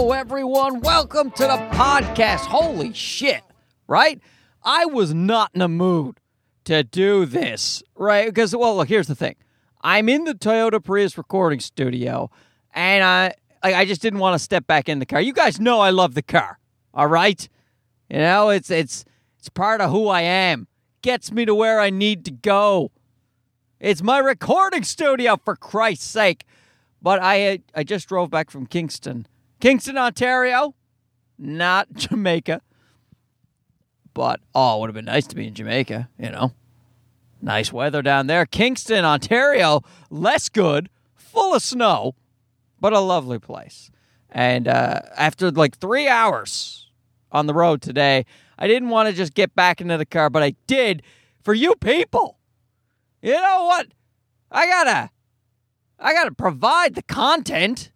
Hello, everyone. Welcome to the podcast. Holy shit, right? I was not in a mood to do this, right? Because, well, look, here's the thing I'm in the Toyota Prius recording studio, and I, I I just didn't want to step back in the car. You guys know I love the car, all right? You know, it's it's it's part of who I am. Gets me to where I need to go. It's my recording studio, for Christ's sake. But I I just drove back from Kingston, Kingston, Ontario, not Jamaica. But oh, it would have been nice to be in Jamaica, you know. Nice weather down there. Kingston, Ontario, less good, full of snow, but a lovely place. And uh, after like three hours on the road today, I didn't want to just get back into the car, but I did for you people. You know what? I gotta, I gotta provide the content.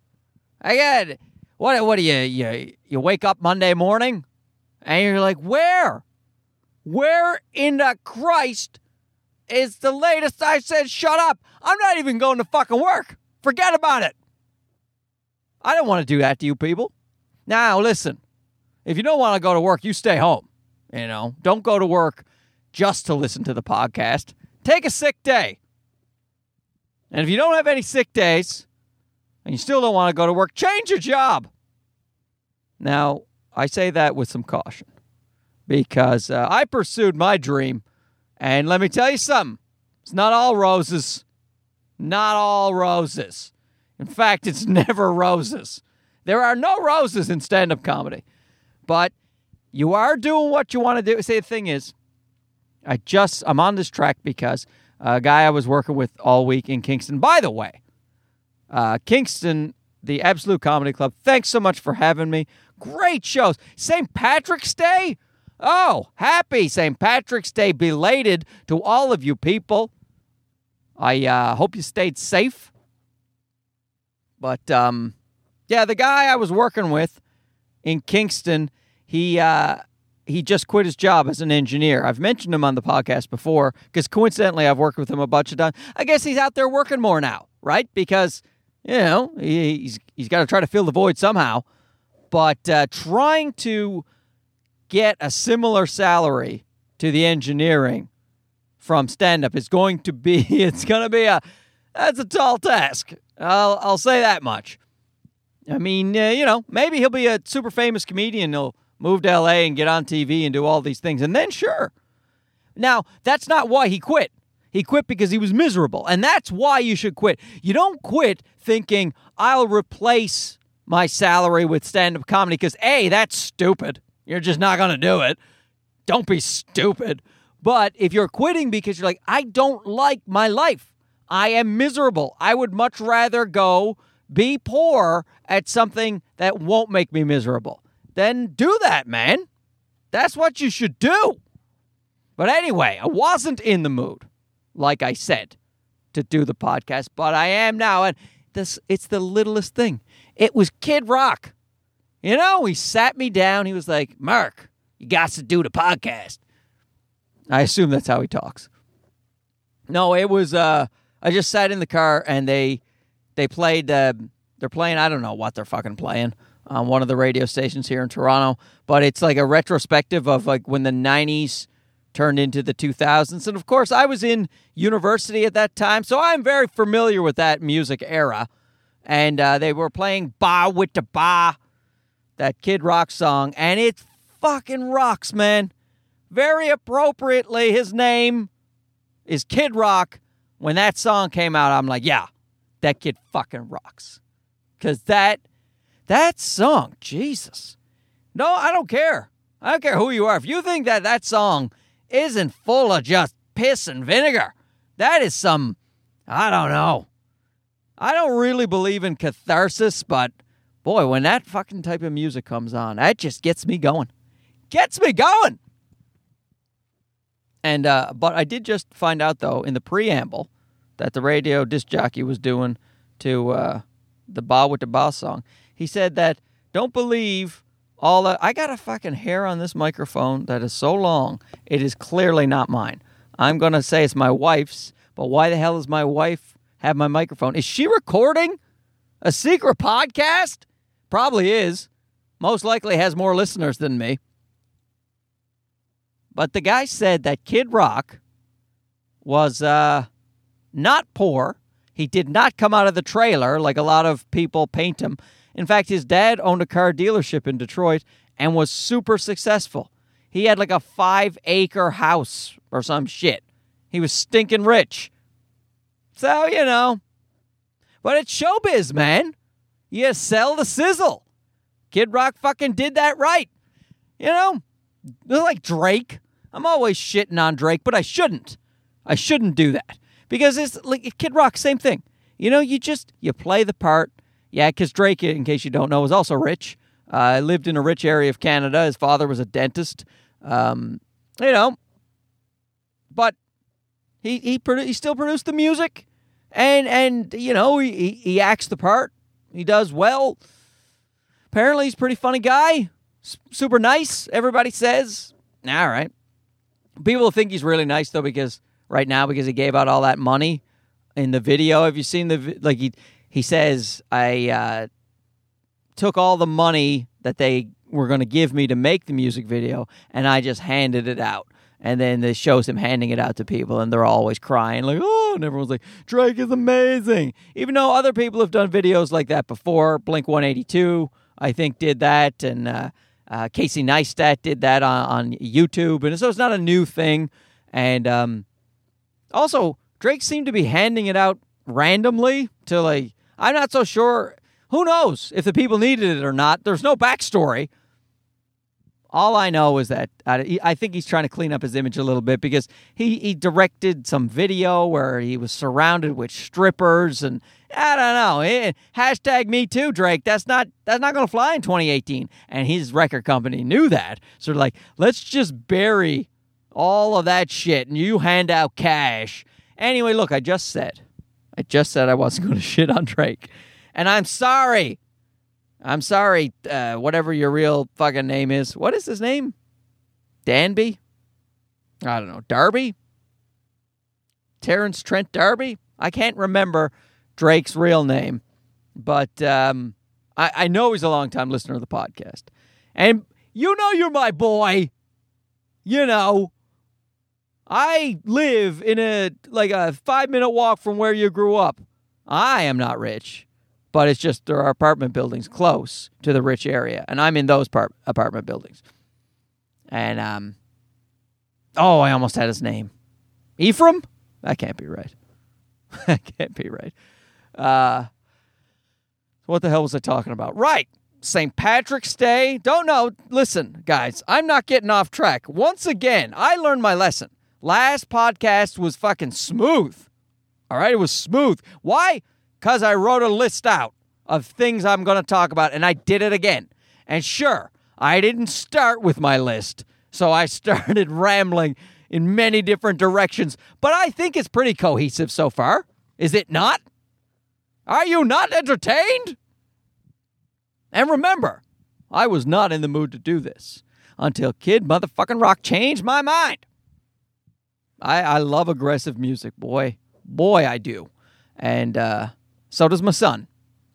I got what? What do you you you wake up Monday morning, and you're like, where, where in the Christ is the latest? I said, shut up. I'm not even going to fucking work. Forget about it. I don't want to do that to you people. Now listen, if you don't want to go to work, you stay home. You know, don't go to work just to listen to the podcast. Take a sick day. And if you don't have any sick days and you still don't want to go to work, change your job. Now, I say that with some caution because uh, I pursued my dream. And let me tell you something it's not all roses. Not all roses. In fact, it's never roses. There are no roses in stand up comedy. But you are doing what you want to do. See, the thing is, I just, I'm on this track because a guy I was working with all week in Kingston, by the way, uh, Kingston, the Absolute Comedy Club, thanks so much for having me. Great shows. St. Patrick's Day? Oh, happy St. Patrick's Day belated to all of you people. I uh, hope you stayed safe. But um, yeah, the guy I was working with in Kingston, he uh, he just quit his job as an engineer. I've mentioned him on the podcast before because coincidentally I've worked with him a bunch of times. I guess he's out there working more now, right? Because you know he, he's he's got to try to fill the void somehow. But uh, trying to get a similar salary to the engineering from stand up is going to be it's going to be a that's a tall task. I'll I'll say that much. I mean, uh, you know, maybe he'll be a super famous comedian. He'll move to LA and get on TV and do all these things, and then sure. Now that's not why he quit. He quit because he was miserable, and that's why you should quit. You don't quit thinking I'll replace my salary with stand-up comedy because a that's stupid. You're just not going to do it. Don't be stupid. But if you're quitting because you're like, I don't like my life, I am miserable. I would much rather go be poor at something that won't make me miserable. Then do that, man. That's what you should do. But anyway, I wasn't in the mood, like I said, to do the podcast, but I am now. And this it's the littlest thing. It was Kid Rock. You know, he sat me down. He was like, Mark, you got to do the podcast. I assume that's how he talks. No, it was uh I just sat in the car and they they played uh, they're playing I don't know what they're fucking playing on one of the radio stations here in Toronto, but it's like a retrospective of like when the 90s turned into the 2000s and of course I was in university at that time, so I'm very familiar with that music era. And uh, they were playing Bawitdaba, that Kid Rock song, and it fucking rocks, man. Very appropriately, his name is Kid Rock. When that song came out, I'm like, yeah, that kid fucking rocks. Cause that that song, Jesus. No, I don't care. I don't care who you are. If you think that that song isn't full of just piss and vinegar, that is some, I don't know. I don't really believe in catharsis, but boy, when that fucking type of music comes on, that just gets me going. Gets me going. And uh, but I did just find out though in the preamble that the radio disc jockey was doing to uh, the Bawitdaba song. He said that don't believe all that. I got a fucking hair on this microphone that is so long it is clearly not mine. I'm gonna say it's my wife's, but why the hell does my wife have my microphone? Is she recording a secret podcast? Probably is. most likely has more listeners than me. But the guy said that Kid Rock was uh, not poor. He did not come out of the trailer like a lot of people paint him. In fact, his dad owned a car dealership in Detroit and was super successful. He had like a five acre house or some shit. He was stinking rich. So, you know. But it's showbiz, man. You sell the sizzle. Kid Rock fucking did that right. You know? Like Drake. I'm always shitting on Drake, but I shouldn't. I shouldn't do that. Because it's like Kid Rock, same thing. You know, you just you play the part. Yeah, because Drake, in case you don't know, was also rich. Uh, lived in a rich area of Canada. His father was a dentist. Um, you know, but he he produ- he still produced the music, and and you know he he acts the part. He does well. Apparently, he's a pretty funny guy. S- super nice. Everybody says. All right. People think he's really nice though because right now because he gave out all that money in the video. Have you seen the like he he says I uh, took all the money that they were going to give me to make the music video, and I just handed it out. And then it shows him handing it out to people, and they're always crying, like, oh, and everyone's like, Drake is amazing. Even though other people have done videos like that before, Blink 182, I think, did that, and uh, uh, Casey Neistat did that on, on, YouTube. And so it's not a new thing. And um, also, Drake seemed to be handing it out randomly to, like, I'm not so sure. Who knows if the people needed it or not? There's no backstory. All I know is that I think he's trying to clean up his image a little bit because he, he directed some video where he was surrounded with strippers and I don't know. Eh, hashtag me too, Drake. That's not that's not going to fly in 2018. And his record company knew that. So like, let's just bury all of that shit and you hand out cash. Anyway, look, I just said, I just said I wasn't going to shit on Drake, and I'm sorry. I'm sorry, uh, whatever your real fucking name is. What is his name? Danby? I don't know. Darby? Terence Trent D'Arby? I can't remember Drake's real name, but um, I, I know he's a longtime listener of the podcast. And you know you're my boy. You know. I live in a like a five minute walk from where you grew up. I am not rich but it's just there are apartment buildings close to the rich area, and I'm in those part, apartment buildings. And um, oh, I almost had his name, Ephraim. That can't be right. that can't be right. Uh, what the hell was I talking about? Right, St. Patrick's Day. Don't know. Listen, guys, I'm not getting off track. Once again, I learned my lesson. Last podcast was fucking smooth. All right, it was smooth. Why? because I wrote a list out of things I'm going to talk about, and I did it again. And sure, I didn't start with my list, so I started rambling in many different directions, but I think it's pretty cohesive so far. Is it not? Are you not entertained? And remember, I was not in the mood to do this until Kid Motherfucking Rock changed my mind. I, I love aggressive music, boy. Boy, I do. And uh, so does my son,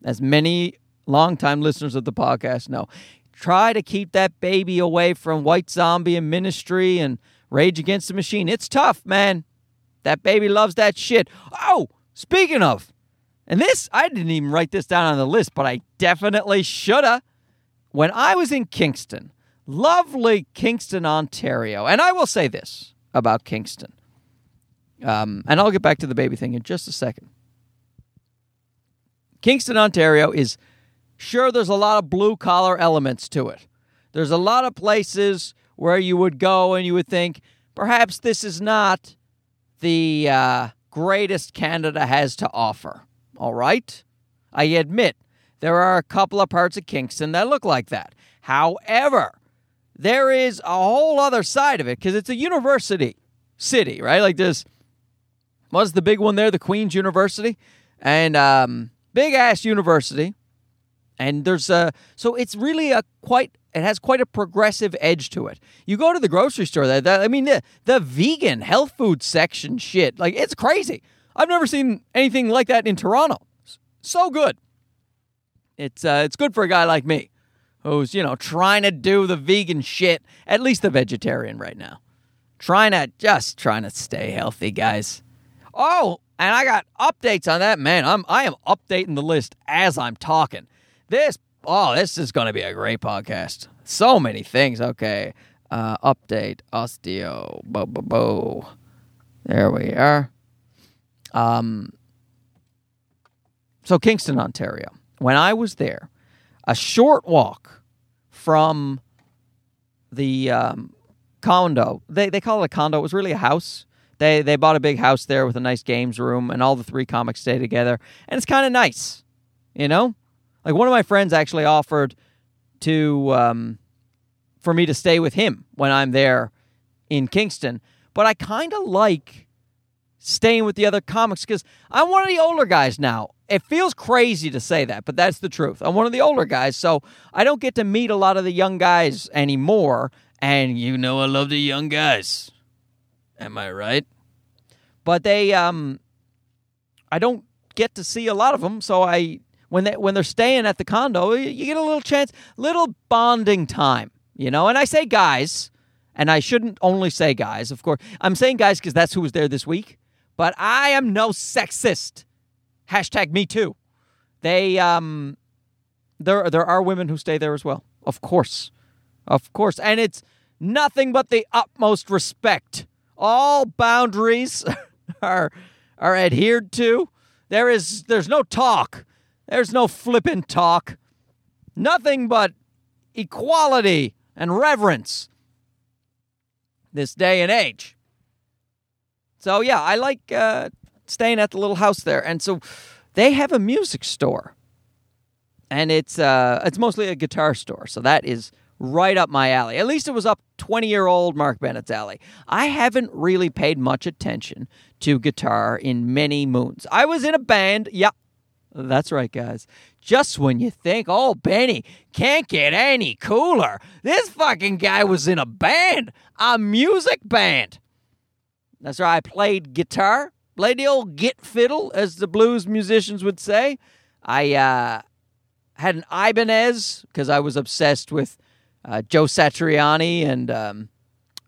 as many longtime listeners of the podcast know. Try to keep that baby away from White Zombie and Ministry and Rage Against the Machine. It's tough, man. That baby loves that shit. Oh, speaking of, and this, I didn't even write this down on the list, but I definitely shoulda. When I was in Kingston, lovely Kingston, Ontario, and I will say this about Kingston, um, and I'll get back to the baby thing in just a second. Kingston, Ontario is sure there's a lot of blue collar elements to it. There's a lot of places where you would go and you would think perhaps this is not the uh, greatest Canada has to offer. All right? I admit there are a couple of parts of Kingston that look like that. However, there is a whole other side of it because it's a university city, right? Like this what's the big one there? The Queen's University, and um, big ass university, and there's a so it's really a quite it has quite a progressive edge to it. You go to the grocery store, that, that I mean the the vegan health food section shit, like it's crazy. I've never seen anything like that in Toronto. So good. It's uh, it's good for a guy like me who's, you know, trying to do the vegan shit, at least the vegetarian right now. Trying to, just trying to stay healthy, guys. Oh, and I got updates on that, man. I'm, I am updating the list as I'm talking. This, oh, this is going to be a great podcast. So many things. Okay. Uh, update, osteo, bo, bo, bo. There we are. Um, so Kingston, Ontario. When I was there, a short walk from the um, condo. They they call it a condo. It was really a house. They they bought a big house there with a nice games room, and all the three comics stay together, and it's kind of nice, you know. Like one of my friends actually offered to um, for me to stay with him when I'm there in Kingston, but I kind of like staying with the other comics because I'm one of the older guys now. It feels crazy to say that, but that's the truth. I'm one of the older guys, so I don't get to meet a lot of the young guys anymore. And you know, I love the young guys. Am I right? But they, um, I don't get to see a lot of them, so I when they when they're staying at the condo, you get a little chance, little bonding time, you know. And I say guys, and I shouldn't only say guys, of course. I'm saying guys because that's who was there this week. But I am no sexist. Hashtag me too. They um there there are women who stay there as well. Of course. Of course. And it's nothing but the utmost respect. All boundaries are are adhered to. There is there's no talk. There's no flippant talk. Nothing but equality and reverence this day and age. So yeah, I like uh, staying at the little house there, and so they have a music store, and it's uh, it's mostly a guitar store. So that is right up my alley. At least it was up 20 year old Mark Bennett's alley. I haven't really paid much attention to guitar in many moons. I was in a band. Yeah, that's right, guys. Just when you think, oh, Benny can't get any cooler, this fucking guy was in a band, a music band. That's right. I played guitar, played the old git fiddle, as the blues musicians would say. I uh, had an Ibanez because I was obsessed with uh, Joe Satriani, and um,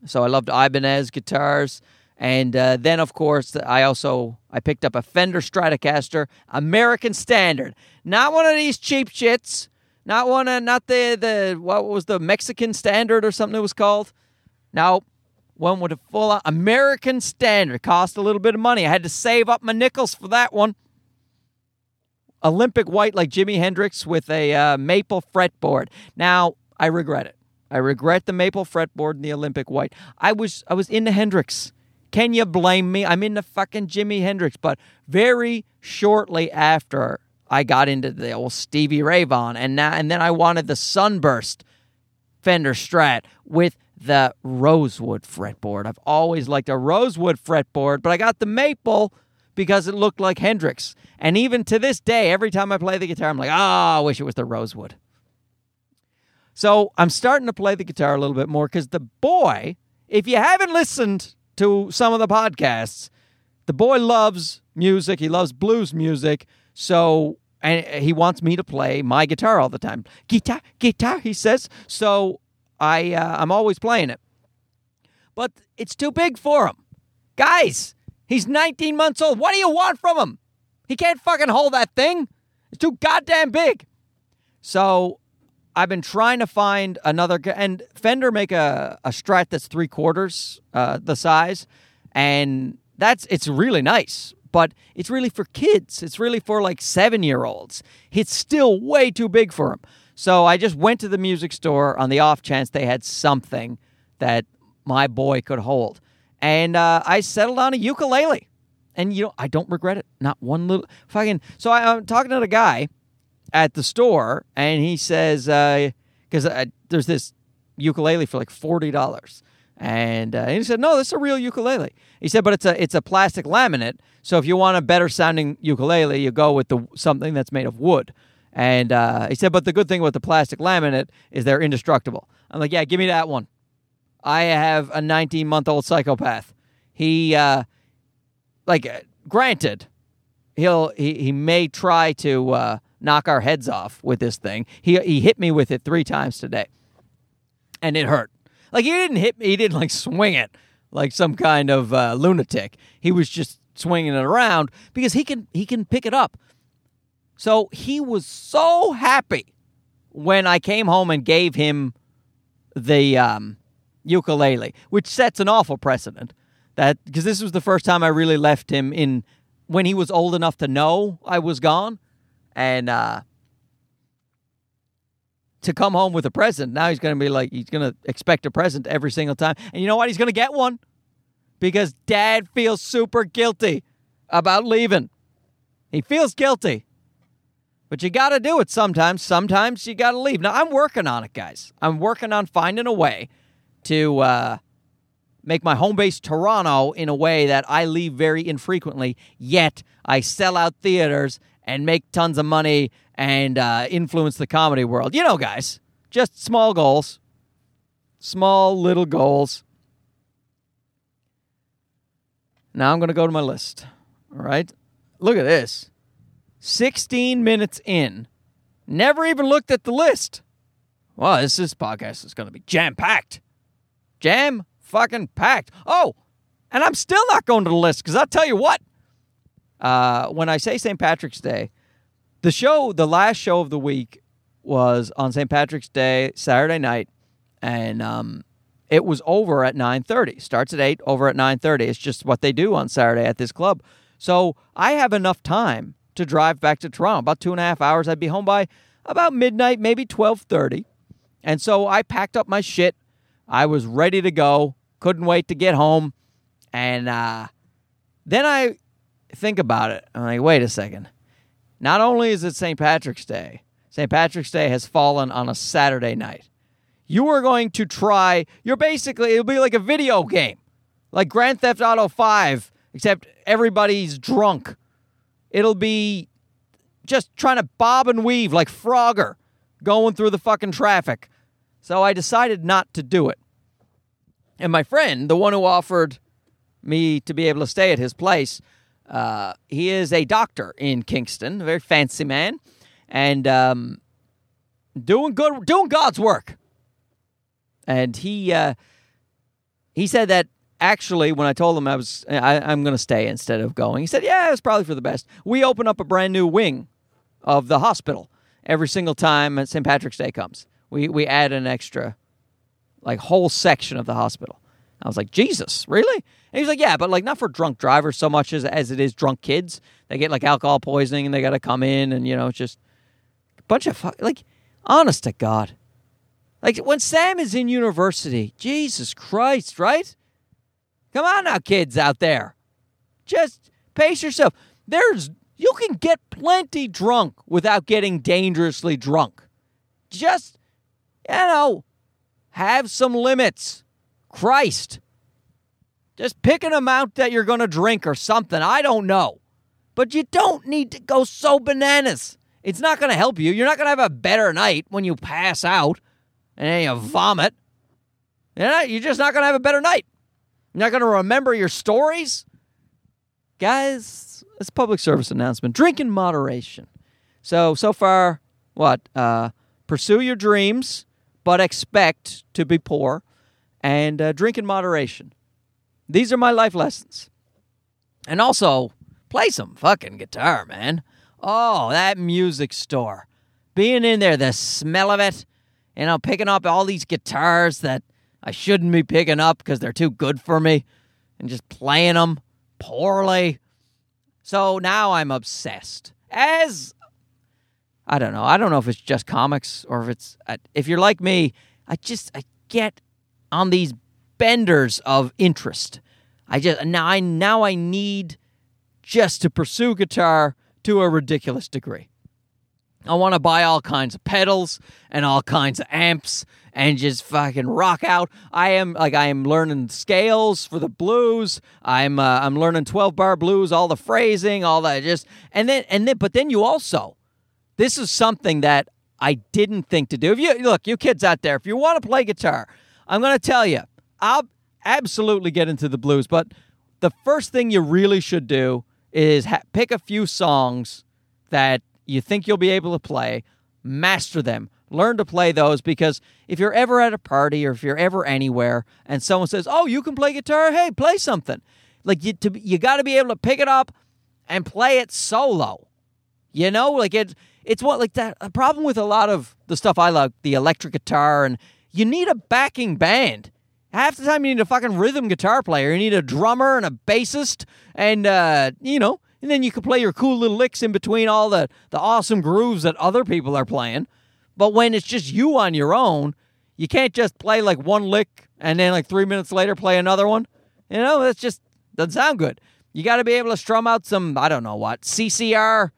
so I loved Ibanez guitars. And uh, then, of course, I also I picked up a Fender Stratocaster American Standard, not one of these cheap shits, not one of not the the what was the Mexican Standard or something it was called. No, one with a full American standard. Cost a little bit of money. I had to save up my nickels for that one. Olympic white like Jimi Hendrix with a uh, maple fretboard. Now, I regret it. I regret the maple fretboard and the Olympic white. I was I was into Hendrix. Can you blame me? I'm into fucking Jimi Hendrix, but very shortly after I got into the old Stevie Ray Vaughan and now and then I wanted the Sunburst Fender Strat with the rosewood fretboard. I've always liked a rosewood fretboard, but I got the maple because it looked like Hendrix. And even to this day, every time I play the guitar, I'm like, oh, I wish it was the rosewood. So I'm starting to play the guitar a little bit more because the boy, if you haven't listened to some of the podcasts, the boy loves music. He loves blues music. So and he wants me to play my guitar all the time. Guitar, guitar, he says. So I uh, I'm always playing it. But it's too big for him. Guys, he's 19 months old. What do you want from him? He can't fucking hold that thing. It's too goddamn big. So I've been trying to find another and Fender make a, a strat that's three quarters uh, the size, and that's it's really nice. But it's really for kids. It's really for like seven year olds. It's still way too big for him. So I just went to the music store on the off chance they had something that my boy could hold. And uh, I settled on a ukulele. And, you know, I don't regret it. Not one little fucking. So I, am talking to the guy at the store, and he says, because uh, there's this ukulele for like $40. And, uh, and he said, "No, this is a real ukulele." He said, "But it's a it's a plastic laminate. So if you want a better sounding ukulele, you go with the something that's made of wood." And uh, he said, but the good thing with the plastic laminate is they're indestructible. I'm like, yeah, give me that one. I have a 19 month old psychopath. He, uh, like, uh, granted, he'll he, he may try to uh, knock our heads off with this thing. He he hit me with it three times today, and it hurt. Like he didn't hit me. He didn't like swing it like some kind of uh, lunatic. He was just swinging it around because he can he can pick it up. So he was so happy when I came home and gave him the um, ukulele, which sets an awful precedent. That because this was the first time I really left him in when he was old enough to know I was gone, and uh, to come home with a present. Now he's going to be like he's going to expect a present every single time, and you know what? He's going to get one because Dad feels super guilty about leaving. He feels guilty. But you got to do it sometimes. Sometimes you got to leave. Now, I'm working on it, guys. I'm working on finding a way to uh, make my home base Toronto in a way that I leave very infrequently, yet I sell out theaters and make tons of money and uh, influence the comedy world. You know, guys, just small goals, small little goals. Now I'm going to go to my list. All right. Look at this 16 minutes in. Never even looked at the list. Well, this, this podcast is going to be jam packed. Jam fucking packed. Oh, and I'm still not going to the list because I'll tell you what. Uh, when I say St. Patrick's Day, the show, the last show of the week was on St. Patrick's Day, Saturday night, and um, it was over at 9.30. Starts at 8, over at 9.30. It's just what they do on Saturday at this club. So I have enough time to drive back to Toronto. About two and a half hours. I'd be home by about midnight, maybe 12.30. And so I packed up my shit. I was ready to go. Couldn't wait to get home. And uh, then I think about it. I'm like, wait a second. Not only is it St. Patrick's Day, St. Patrick's Day has fallen on a Saturday night. You are going to try, you're basically, it'll be like a video game, like Grand Theft Auto 5, except everybody's drunk. It'll be just trying to bob and weave like Frogger going through the fucking traffic. So I decided not to do it. And my friend, the one who offered me to be able to stay at his place, uh, he is a doctor in Kingston, a very fancy man, and um, doing good, doing God's work. And he uh, he said that actually, when I told him I was I, I'm going to stay instead of going, he said, "Yeah, it's probably for the best." We open up a brand new wing of the hospital every single time St. Patrick's Day comes. We we add an extra like whole section of the hospital. I was like, Jesus, really? And he's like, yeah, but like not for drunk drivers so much as as it is drunk kids. They get like alcohol poisoning and they got to come in and you know it's just a bunch of fu- like, honest to God, like when Sam is in university, Jesus Christ, right? Come on now, kids out there, just pace yourself. There's you can get plenty drunk without getting dangerously drunk. Just you know have some limits. Christ. Just pick an amount that you're going to drink or something. I don't know. But you don't need to go so bananas. It's not going to help you. You're not going to have a better night when you pass out and then you vomit. You're, not, you're just not going to have a better night. You're not going to remember your stories. Guys, it's a public service announcement. Drink in moderation. So, so far, what? Uh, pursue your dreams but expect to be poor, and uh, drink in moderation. These are my life lessons. And also, play some fucking guitar, man. Oh, that music store. Being in there, the smell of it, you know, picking up all these guitars that I shouldn't be picking up because they're too good for me, and just playing them poorly. So now I'm obsessed. As I don't know. I don't know if it's just comics or if it's uh, if you're like me, I just I get on these benders of interest. I just now I now I need just to pursue guitar to a ridiculous degree. I want to buy all kinds of pedals and all kinds of amps and just fucking rock out. I am like I am learning scales for the blues. I'm uh, I'm learning 12 bar blues, all the phrasing, all that just and then and then but then you also this is something that I didn't think to do. If you look, you kids out there, if you want to play guitar, I'm going to tell you, I'll absolutely get into the blues, but the first thing you really should do is ha- pick a few songs that you think you'll be able to play, master them. Learn to play those because if you're ever at a party or if you're ever anywhere and someone says, "Oh, you can play guitar? Hey, play something." Like you to, you got to be able to pick it up and play it solo. You know, like it it's what like that a problem with a lot of the stuff I like, the electric guitar and you need a backing band. Half the time you need a fucking rhythm guitar player. You need a drummer and a bassist and uh, you know, and then you can play your cool little licks in between all the the awesome grooves that other people are playing. But when it's just you on your own, you can't just play like one lick and then like 3 minutes later play another one. You know, that's just doesn't sound good. You got to be able to strum out some I don't know what, CCR.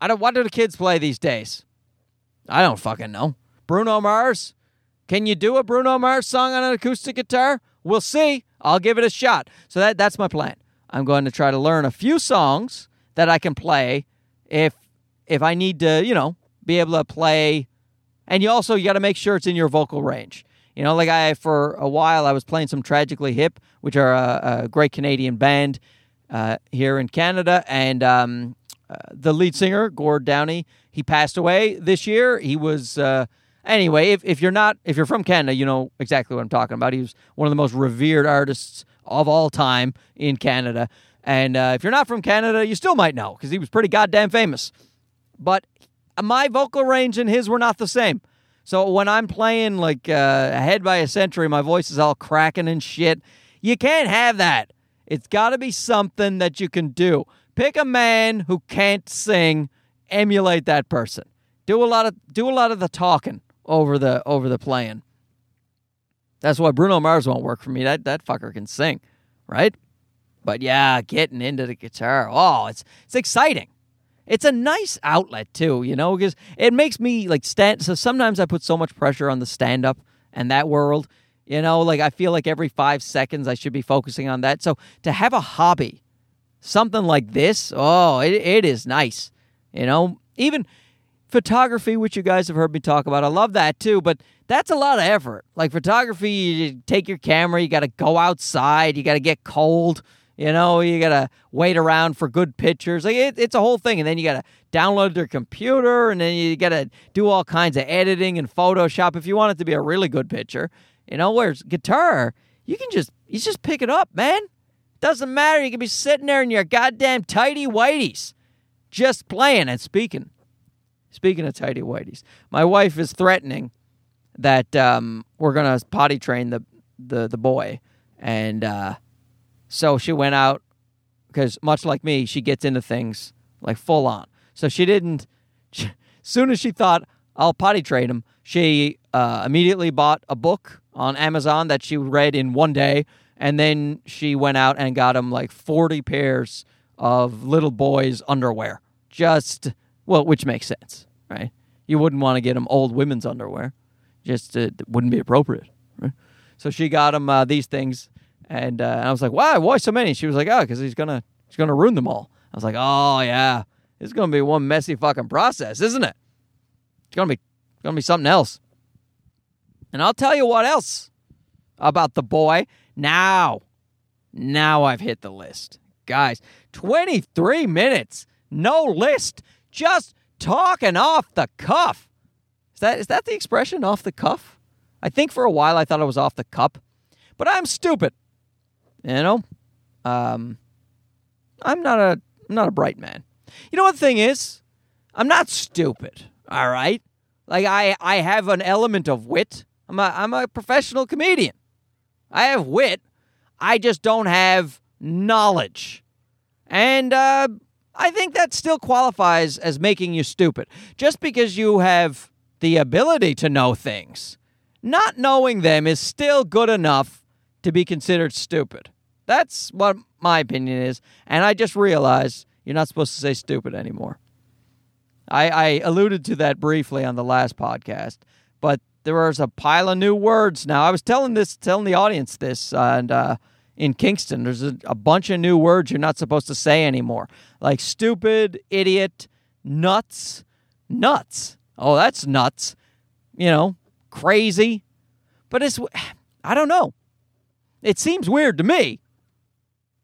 I don't what do the kids play these days? I don't fucking know. Bruno Mars? Can you do a Bruno Mars song on an acoustic guitar? We'll see. I'll give it a shot. So that that's my plan. I'm going to try to learn a few songs that I can play if if I need to, you know, be able to play and you also you got to make sure it's in your vocal range. You know, like I for a while I was playing some Tragically Hip, which are a, a great Canadian band uh, here in Canada, and um, uh, the lead singer Gord Downie he passed away this year. He was uh, Anyway, if, if you're not if you're from Canada, you know exactly what I'm talking about. He was one of the most revered artists of all time in Canada. And uh, if you're not from Canada, you still might know because he was pretty goddamn famous. But my vocal range and his were not the same. So when I'm playing like uh, Ahead by a Century, my voice is all cracking and shit. You can't have that. It's got to be something that you can do. Pick a man who can't sing, emulate that person. Do a lot of do a lot of the talking over the over the playing. That's why Bruno Mars won't work for me. That that fucker can sing, right? But yeah, getting into the guitar. Oh, it's it's exciting. It's a nice outlet too, you know, because it makes me like stand. So sometimes I put so much pressure on the stand up and that world, you know, like I feel like every five seconds I should be focusing on that. So to have a hobby, something like this, oh, it, it is nice, you know. Even photography, which you guys have heard me talk about. I love that too, but that's a lot of effort. Like photography, you take your camera, you got to go outside, you got to get cold, you know, you got to wait around for good pictures. Like it, it's a whole thing, and then you got to download your computer, and then you got to do all kinds of editing and Photoshop if you want it to be a really good picture. You know, whereas guitar, you can just you just pick it up, man. Doesn't matter. You can be sitting there in your goddamn tidy whiteys, just playing and speaking. Speaking of tidy whiteys, my wife is threatening that um, we're gonna potty train the the the boy, and uh, so she went out because much like me, she gets into things like full on. So she didn't. She, soon as she thought I'll potty train him, she uh, immediately bought a book on Amazon that she read in one day, and then she went out and got him like forty pairs of little boys' underwear. Just well, which makes sense, right? You wouldn't want to get him old women's underwear, just uh, wouldn't be appropriate, right? So she got him uh, these things, and, uh, and I was like, "Why? Why so many?" She was like, "Oh, because he's gonna he's gonna ruin them all." I was like, "Oh yeah, it's gonna be one messy fucking process, isn't it? It's gonna be it's gonna be something else." And I'll tell you what else about the boy. Now, now I've hit the list, guys. Twenty three minutes, no list just talking off the cuff. Is that is that the expression off the cuff? I think for a while I thought it was off the cup, but I'm stupid. You know, um, I'm not a I'm not a bright man. You know what the thing is? I'm not stupid. All right, like I I have an element of wit. I'm a I'm a professional comedian. I have wit. I just don't have knowledge. And uh, I think that still qualifies as making you stupid. Just because you have the ability to know things, not knowing them is still good enough to be considered stupid. That's what my opinion is. And I just realized you're not supposed to say stupid anymore. I, I alluded to that briefly on the last podcast, but there is a pile of new words now. I was telling this, telling the audience this, uh, and uh, in Kingston. There's a, a, bunch of new words you're not supposed to say anymore, like stupid, idiot, nuts, nuts. Oh, that's nuts. You know, crazy. But it's, I don't know. It seems weird to me.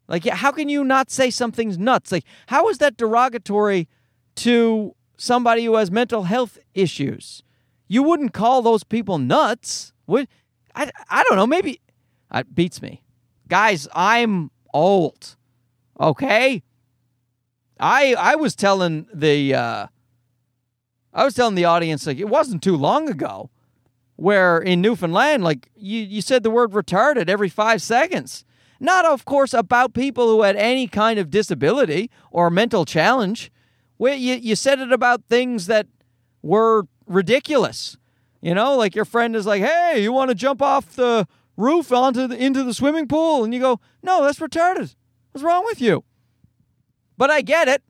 Like, how can you not say something's nuts? Like, how is that derogatory to somebody who has mental health issues. You wouldn't call those people nuts. Would I I don't know, maybe uh, it beats me. Guys, I'm old. Okay? I I was telling the uh I was telling the audience like it wasn't too long ago where in Newfoundland like you you said the word retarded every 5 seconds. Not of course about people who had any kind of disability or mental challenge. Where you you said it about things that were ridiculous. You know, like your friend is like, "Hey, you want to jump off the roof onto the, into the swimming pool?" And you go, "No, that's retarded. What's wrong with you?" But I get it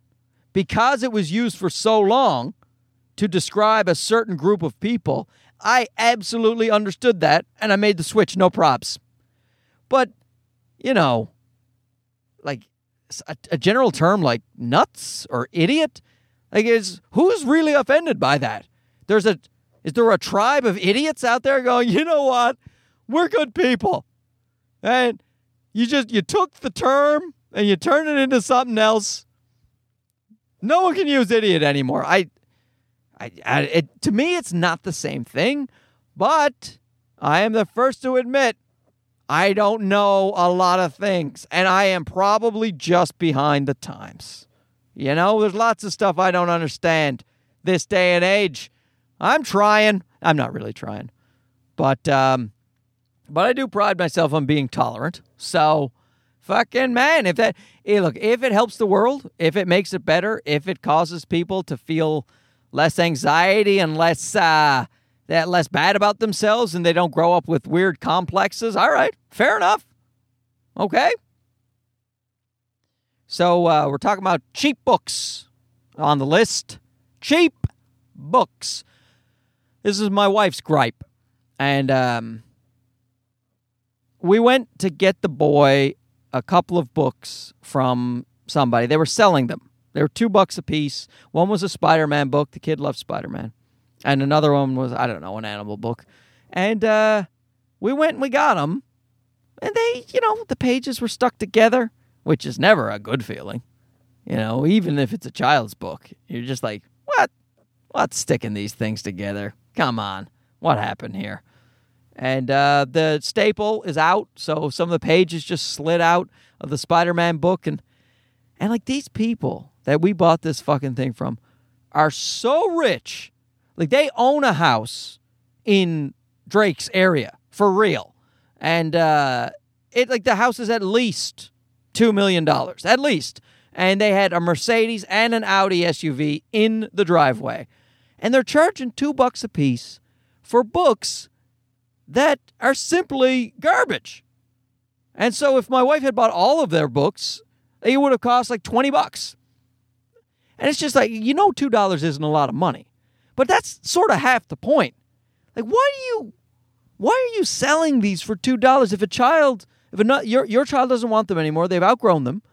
because it was used for so long to describe a certain group of people. I absolutely understood that and I made the switch, no props. But, you know, like a, a general term like nuts or idiot, like is who's really offended by that? There's a is there a tribe of idiots out there going, "You know what? We're good people." And you just you took the term and you turn it into something else. No one can use idiot anymore. I, I, I it, to me, it's not the same thing, but I am the first to admit I don't know a lot of things, and I am probably just behind the times. You know, there's lots of stuff I don't understand this day and age. I'm trying. I'm not really trying, but um, but I do pride myself on being tolerant. So fucking man if that hey, look if it helps the world if it makes it better if it causes people to feel less anxiety and less uh that less bad about themselves and they don't grow up with weird complexes all right fair enough. Okay? So uh, we're talking about cheap books on the list. Cheap books. This is my wife's gripe. And um we went to get the boy a couple of books from somebody. They were selling them. They were two bucks a piece. One was a Spider Man book. The kid loved Spider Man. And another one was, I don't know, an animal book. And uh, we went and we got them. And they, you know, the pages were stuck together, which is never a good feeling. You know, even if it's a child's book, you're just like, what? What's sticking these things together? Come on. What happened here? And uh, the staple is out, so some of the pages just slid out of the Spider-Man book, and and like these people that we bought this fucking thing from are so rich, like they own a house in Drake's area for real, and uh, it like the house is at least two million dollars, at least, and they had a Mercedes and an Audi SUV in the driveway, and they're charging two bucks a piece for books that are simply garbage. And so if my wife had bought all of their books, it would have cost like 20 bucks. And it's just like, you know, $2 isn't a lot of money. But that's sort of half the point. Like, why do you, why are you selling these for $2? If a child, if a, your, your child doesn't want them anymore, they've outgrown them,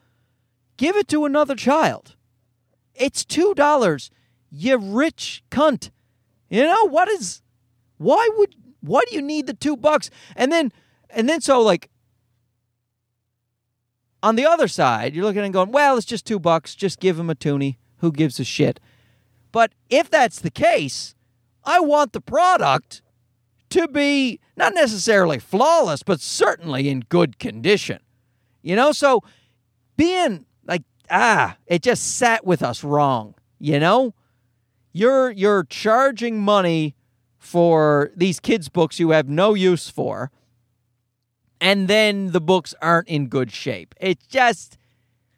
give it to another child. It's $2. You rich cunt. You know, what is, why would, why do you need the two bucks? And then, and then so like on the other side, you're looking and going, well, it's just two bucks. Just give him a toonie. Who gives a shit? But if that's the case, I want the product to be not necessarily flawless, but certainly in good condition. You know, so being like, ah, it just sat with us wrong. You know, you're you're charging money for these kids' books you have no use for, and then the books aren't in good shape. It's just,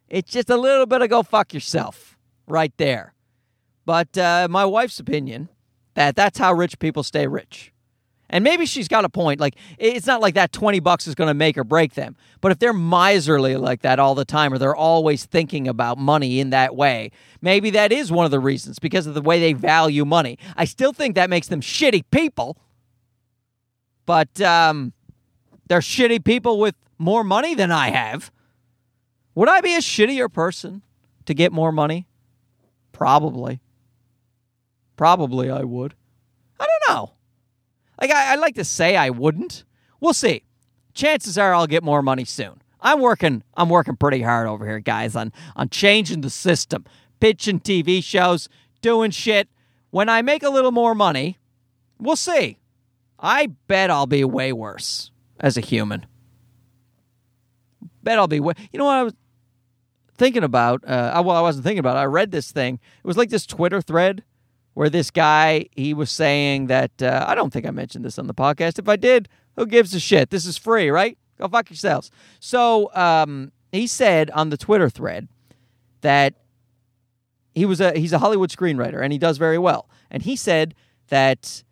it's just a little bit of go fuck yourself right there. But uh, my wife's opinion that that's how rich people stay rich. And maybe she's got a point. Like, it's not like that 20 bucks is going to make or break them. But if they're miserly like that all the time, or they're always thinking about money in that way, maybe that is one of the reasons because of the way they value money. I still think that makes them shitty people. But um, they're shitty people with more money than I have. Would I be a shittier person to get more money? Probably. Probably I would. I don't know. Like I, I'd like to say I wouldn't. We'll see. Chances are I'll get more money soon. I'm working I'm working pretty hard over here, guys, on on changing the system. pitching TV shows, doing shit. When I make a little more money, we'll see. I bet I'll be way worse as a human. Bet I'll be way. You know what I was thinking about? Uh, well, I wasn't thinking about. It. I read this thing. It was like this Twitter thread where this guy he was saying that uh, I don't think I mentioned this on the podcast. If I did, who gives a shit? This is free, right? Go fuck yourselves. So um, he said on the Twitter thread that he was a he's a Hollywood screenwriter and he does very well. And he said that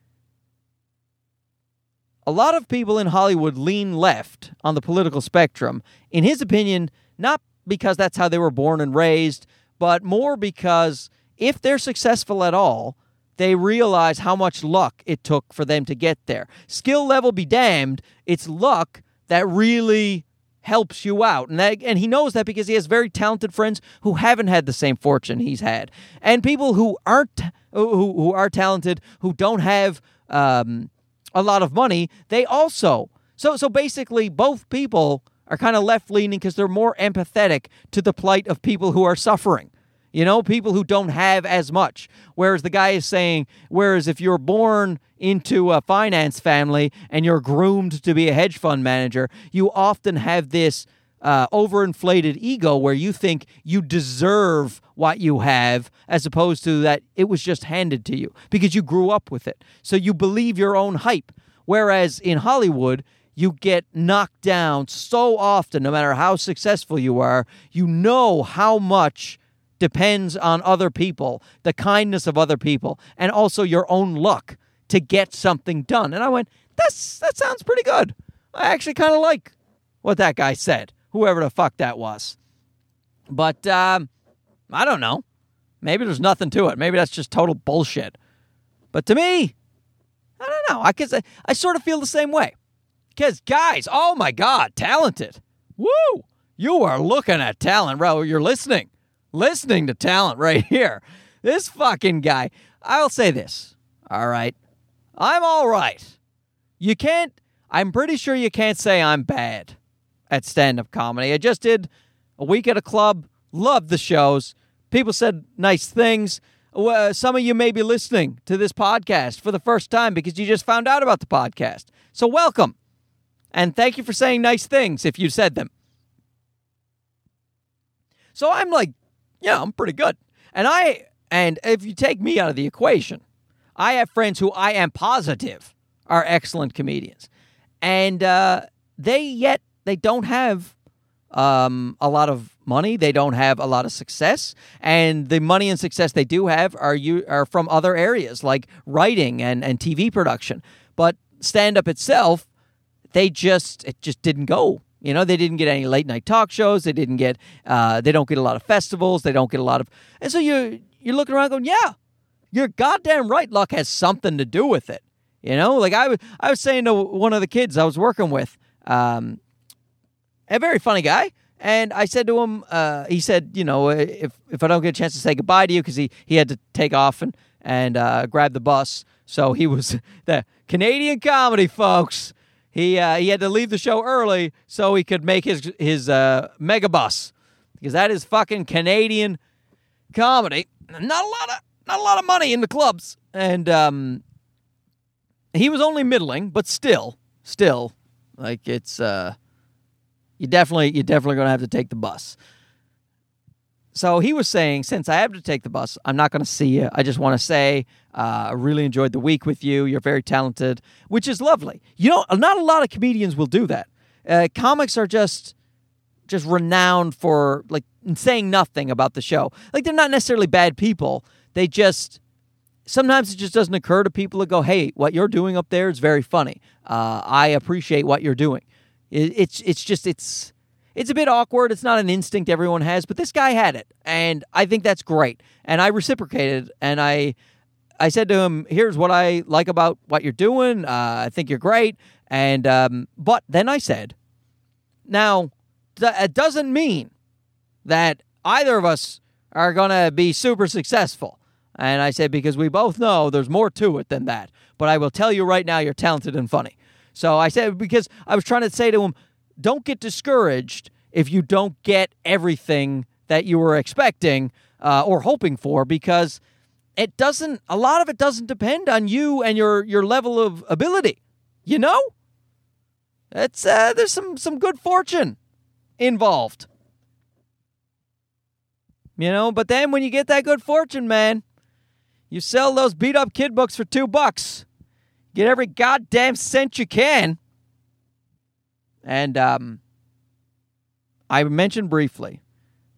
a lot of people in Hollywood lean left on the political spectrum. In his opinion, not because that's how they were born and raised, but more because if they're successful at all, they realize how much luck it took for them to get there. Skill level be damned, it's luck that really helps you out. And that, and he knows that because he has very talented friends who haven't had the same fortune he's had. And people who aren't who, who are talented, who don't have um, a lot of money, they also. So so basically both people are kind of left leaning because they're more empathetic to the plight of people who are suffering. You know, people who don't have as much. Whereas the guy is saying, whereas if you're born into a finance family and you're groomed to be a hedge fund manager, you often have this uh, overinflated ego where you think you deserve what you have as opposed to that it was just handed to you because you grew up with it. So you believe your own hype. Whereas in Hollywood, you get knocked down so often, no matter how successful you are, you know how much depends on other people, the kindness of other people, and also your own luck to get something done. And I went, that's that sounds pretty good. I actually kind of like what that guy said, whoever the fuck that was. But um, I don't know. Maybe there's nothing to it. Maybe that's just total bullshit. But to me, I don't know. I guess I, I sort of feel the same way. Because guys, oh my god, talented. Woo! You are looking at talent, bro. You're listening listening to talent right here. This fucking guy. I'll say this. All right. I'm all right. You can't, I'm pretty sure you can't say I'm bad at stand up comedy. I just did a week at a club, loved the shows. People said nice things. Uh, some of you may be listening to this podcast for the first time because you just found out about the podcast. So, welcome. And thank you for saying nice things if you said them. So, I'm like yeah, I'm pretty good. And I and if you take me out of the equation, I have friends who I am positive are excellent comedians, and uh, they yet they don't have um, a lot of money. They don't have a lot of success, and the money and success they do have are you are from other areas like writing and and TV production. But stand up itself, they just it just didn't go you know, they didn't get any late night talk shows. They didn't get. Uh, they don't get a lot of festivals. They don't get a lot of. And so you you're looking around going, yeah, you're goddamn right. Luck has something to do with it. You know, like I was I was saying to one of the kids I was working with, um, a very funny guy. And I said to him, uh, he said, you know, if if I don't get a chance to say goodbye to you, because he, he had to take off and and uh, grab the bus, so he was the Canadian comedy folks he uh, he had to leave the show early so he could make his his uh, megabus because that is fucking Canadian comedy. Not a lot of not a lot of money in the clubs, and um, he was only middling, but still, still, like it's uh, you definitely you're definitely gonna have to take the bus. So he was saying, since I have to take the bus, I'm not going to see you. I just want to say uh, I really enjoyed the week with you. You're very talented, which is lovely. You know, not a lot of comedians will do that. Uh, comics are just just renowned for like saying nothing about the show. Like they're not necessarily bad people. They just sometimes it just doesn't occur to people to go, "Hey, what you're doing up there is very funny. Uh, I appreciate what you're doing." It, it's it's just it's it's a bit awkward. It's not an instinct everyone has, but this guy had it, and I think that's great. And I reciprocated, and I, I said to him, "Here's what I like about what you're doing. Uh, I think you're great." And um, but then I said, "Now, th- it doesn't mean that either of us are going to be super successful." And I said, because we both know there's more to it than that. But I will tell you right now, you're talented and funny. So I said, because I was trying to say to him, don't get discouraged if you don't get everything that you were expecting. uh, or hoping for because it doesn't a lot of it doesn't depend on you and your your level of ability you know? It's uh, there's some some good fortune involved. You know but then when you get that good fortune man you sell those beat up kid books for two bucks. Get every goddamn cent you can and um i mentioned briefly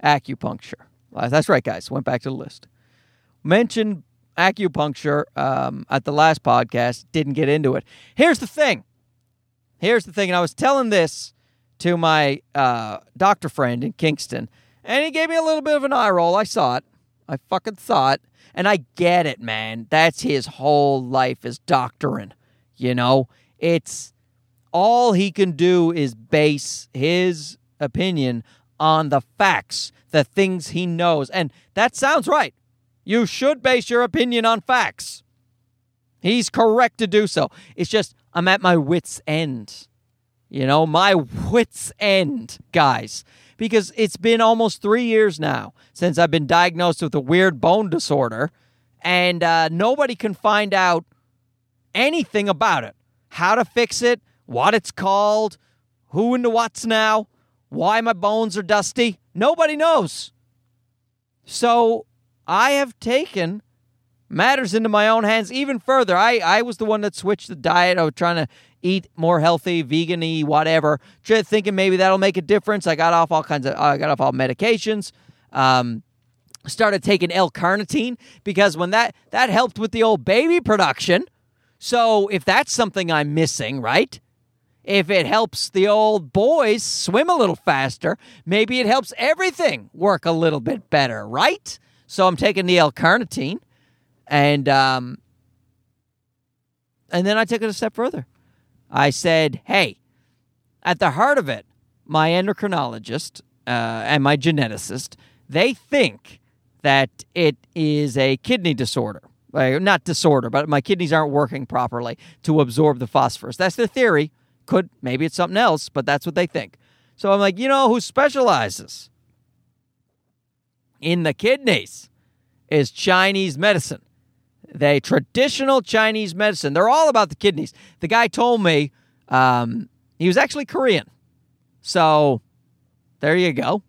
acupuncture that's right guys went back to the list mentioned acupuncture um, at the last podcast, didn't get into it. Here's the thing. Here's the thing. And I was telling this to my uh, doctor friend in Kingston, and he gave me a little bit of an eye roll. I saw it. I fucking saw it. And I get it, man. That's his whole life is doctoring. You know, it's all he can do is base his opinion on the facts, the things he knows. And that sounds right. You should base your opinion on facts. He's correct to do so. It's just, I'm at my wits' end. You know, my wits' end, guys. Because it's been almost three years now since I've been diagnosed with a weird bone disorder, and uh, nobody can find out anything about it. How to fix it, what it's called, who and what's now, why my bones are dusty. Nobody knows. So I have taken matters into my own hands even further. I, I was the one that switched the diet. I was trying to eat more healthy, vegan whatever. Just thinking maybe that'll make a difference. I got off all kinds of, I got off all medications. Um, started taking L-carnitine because when that that helped with the old baby production. So if that's something I'm missing, right? If it helps the old boys swim a little faster, maybe it helps everything work a little bit better, right? So I'm taking the L-carnitine, and um, and then I took it a step further. I said, "Hey, at the heart of it, my endocrinologist uh, and my geneticist, they think that it is a kidney disorder." not disorder, but my kidneys aren't working properly to absorb the phosphorus. That's the theory. Could maybe it's something else, but that's what they think. So I'm like, you know who specializes in the kidneys is Chinese medicine. They traditional Chinese medicine. They're all about the kidneys. The guy told me um, he was actually Korean. So there you go.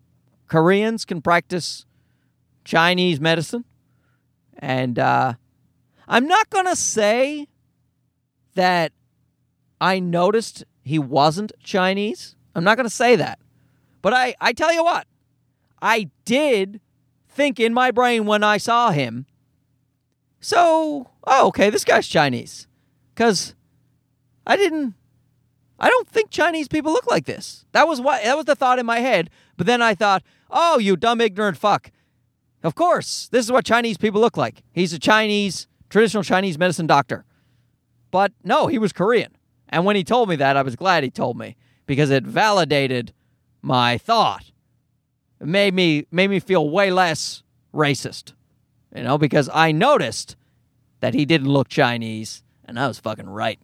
Koreans can practice Chinese medicine. And uh, I'm not going to say that I noticed he wasn't Chinese. I'm not going to say that. But I, I tell you what, I did think in my brain when I saw him, so, oh, okay, this guy's Chinese. Because I didn't, I don't think Chinese people look like this. That was what, that was the thought in my head. But then I thought, oh, you dumb, ignorant fuck. Of course, this is what Chinese people look like. He's a Chinese, traditional Chinese medicine doctor. But no, he was Korean. And when he told me that, I was glad he told me because it validated my thought It made me made me feel way less racist. You know, because I noticed that he didn't look Chinese, and I was fucking right.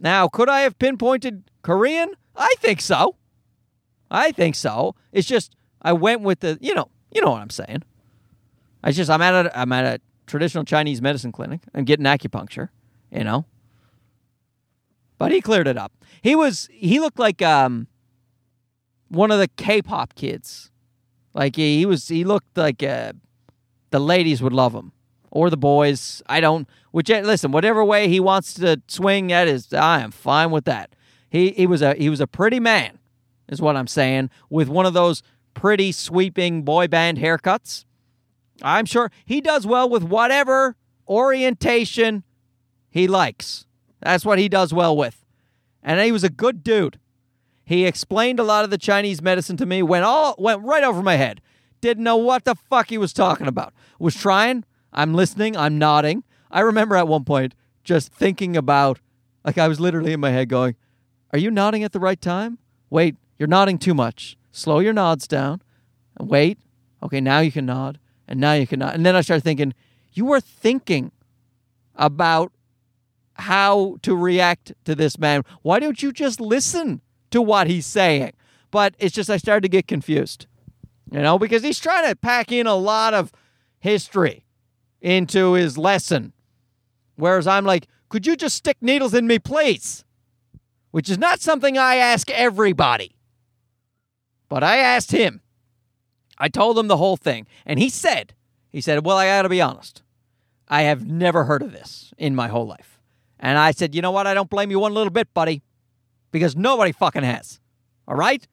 Now, could I have pinpointed Korean? I think so. I think so. It's just I went with the, you know, you know what I'm saying. I just I'm at a I'm at a traditional Chinese medicine clinic. I'm getting acupuncture, you know. But he cleared it up. He was he looked like um one of the K-pop kids. Like he, he was, he looked like uh, the ladies would love him, or the boys. I don't. Which eh, listen, whatever way he wants to swing, that is, I am fine with that. He he was a he was a pretty man, is what I'm saying, with one of those pretty sweeping boy band haircuts. I'm sure he does well with whatever orientation he likes. That's what he does well with. And he was a good dude. He explained a lot of the Chinese medicine to me, went all went right over my head. Didn't know what the fuck he was talking about. Was trying, I'm listening, I'm nodding. I remember at one point just thinking about like I was literally in my head going, "Are you nodding at the right time? Wait, you're nodding too much. Slow your nods down. Wait. Okay, now you can nod. And now you can nod." And then I started thinking, "You were thinking about how to react to this man. Why don't you just listen to what he's saying. But it's just I started to get confused. You know, because he's trying to pack in a lot of history into his lesson. Whereas I'm like, could you just stick needles in me, please? Which is not something I ask everybody. But I asked him. I told him the whole thing. And he said, he said, well, I got to be honest. I have never heard of this in my whole life. And I said, you know what? I don't blame you one little bit, buddy, because nobody fucking has. All right?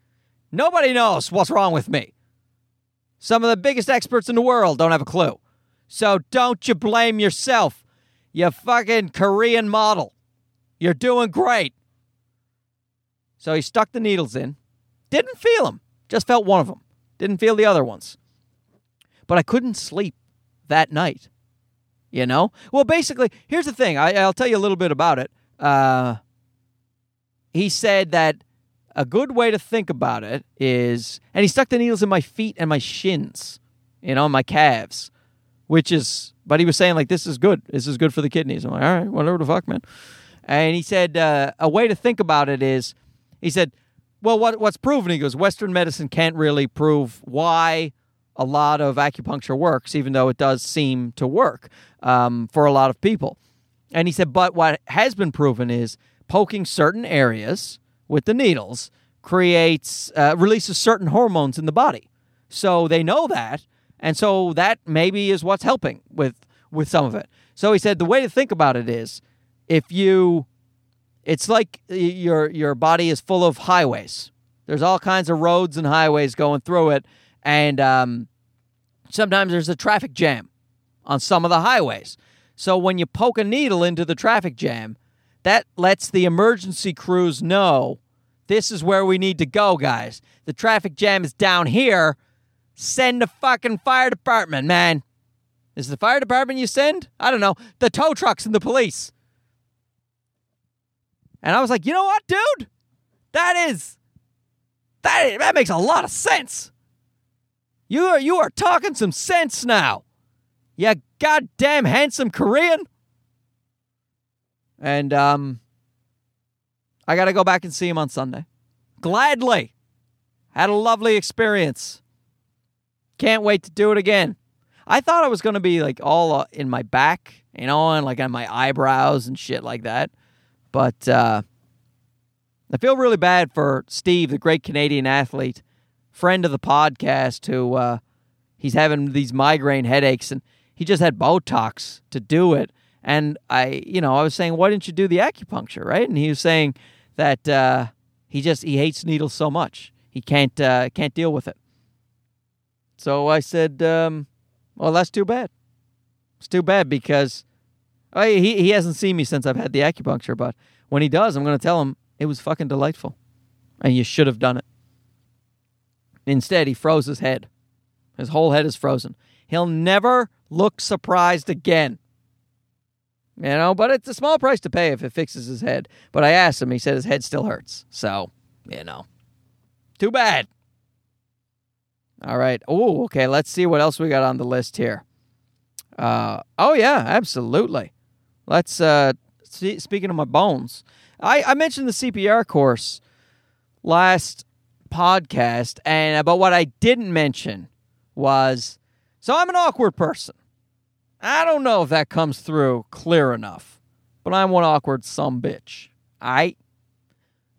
Nobody knows what's wrong with me. Some of the biggest experts in the world don't have a clue. So don't you blame yourself, you fucking Korean model. You're doing great. So he stuck the needles in. Didn't feel them, just felt one of them. Didn't feel the other ones. But I couldn't sleep that night. You know? Well, basically, here's the thing. I, will tell you a little bit about it. Uh, he said that a good way to think about it is, and he stuck the needles in my feet and my shins, you know, my calves, which is, but he was saying, like, this is good. This is good for the kidneys. I'm like, all right, whatever the fuck, man. And he said, uh, a way to think about it is, he said, well, what, what's proven? He goes, Western medicine can't really prove why a lot of acupuncture works, even though it does seem to work um, for a lot of people. And he said, but what has been proven is poking certain areas with the needles creates uh, releases certain hormones in the body. So they know that, and so that maybe is what's helping with with some of it. So he said the way to think about it is if you it's like your your body is full of highways. There's all kinds of roads and highways going through it, and um, sometimes there's a traffic jam on some of the highways. So when you poke a needle into the traffic jam, that lets the emergency crews know this is where we need to go, guys. The traffic jam is down here. Send the fucking fire department, man. Is the fire department you send? I don't know. The tow trucks and the police. And I was like, you know what, dude? That is that that makes a lot of sense. You are you are talking some sense now. You goddamn handsome Korean. And um I got to go back and see him on Sunday. Gladly. Had a lovely experience. Can't wait to do it again. I thought I was going to be like all uh, in my back, you know, and like on my eyebrows and shit like that. But uh I feel really bad for Steve, the great Canadian athlete friend of the podcast who uh, he's having these migraine headaches and he just had Botox to do it. And I, you know, I was saying, why didn't you do the acupuncture, right? And he was saying that uh, he just he hates needles so much he can't uh, can't deal with it. So I said, um, well, that's too bad. It's too bad because oh, he he hasn't seen me since I've had the acupuncture, but when he does, I'm going to tell him it was fucking delightful, and you should have done it. Instead, he froze his head. His whole head is frozen. He'll never look surprised again. You know, but it's a small price to pay if it fixes his head. But I asked him, he said his head still hurts. So, you know, too bad. All right. Oh, okay. Let's see what else we got on the list here. Uh, oh, yeah, absolutely. Let's, uh, see, speaking of my bones, I, I mentioned the CPR course last podcast, and but what I didn't mention was so I'm an awkward person. I don't know if that comes through clear enough, but I'm one awkward some bitch. I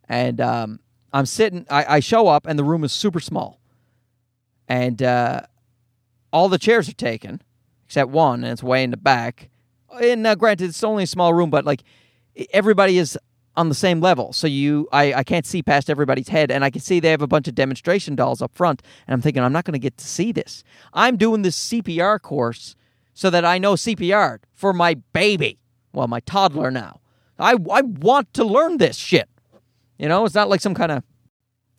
and um, I'm sitting. I, I, show up, and the room is super small, and uh, all the chairs are taken except one, and it's way in the back. And uh, granted, it's only a small room, but like everybody is on the same level. So you, I, I can't see past everybody's head, and I can see they have a bunch of demonstration dolls up front, and I'm thinking I'm not going to get to see this. I'm doing this CPR course so that I know CPR for my baby, well, my toddler now. I, I want to learn this shit. You know, it's not like some kind of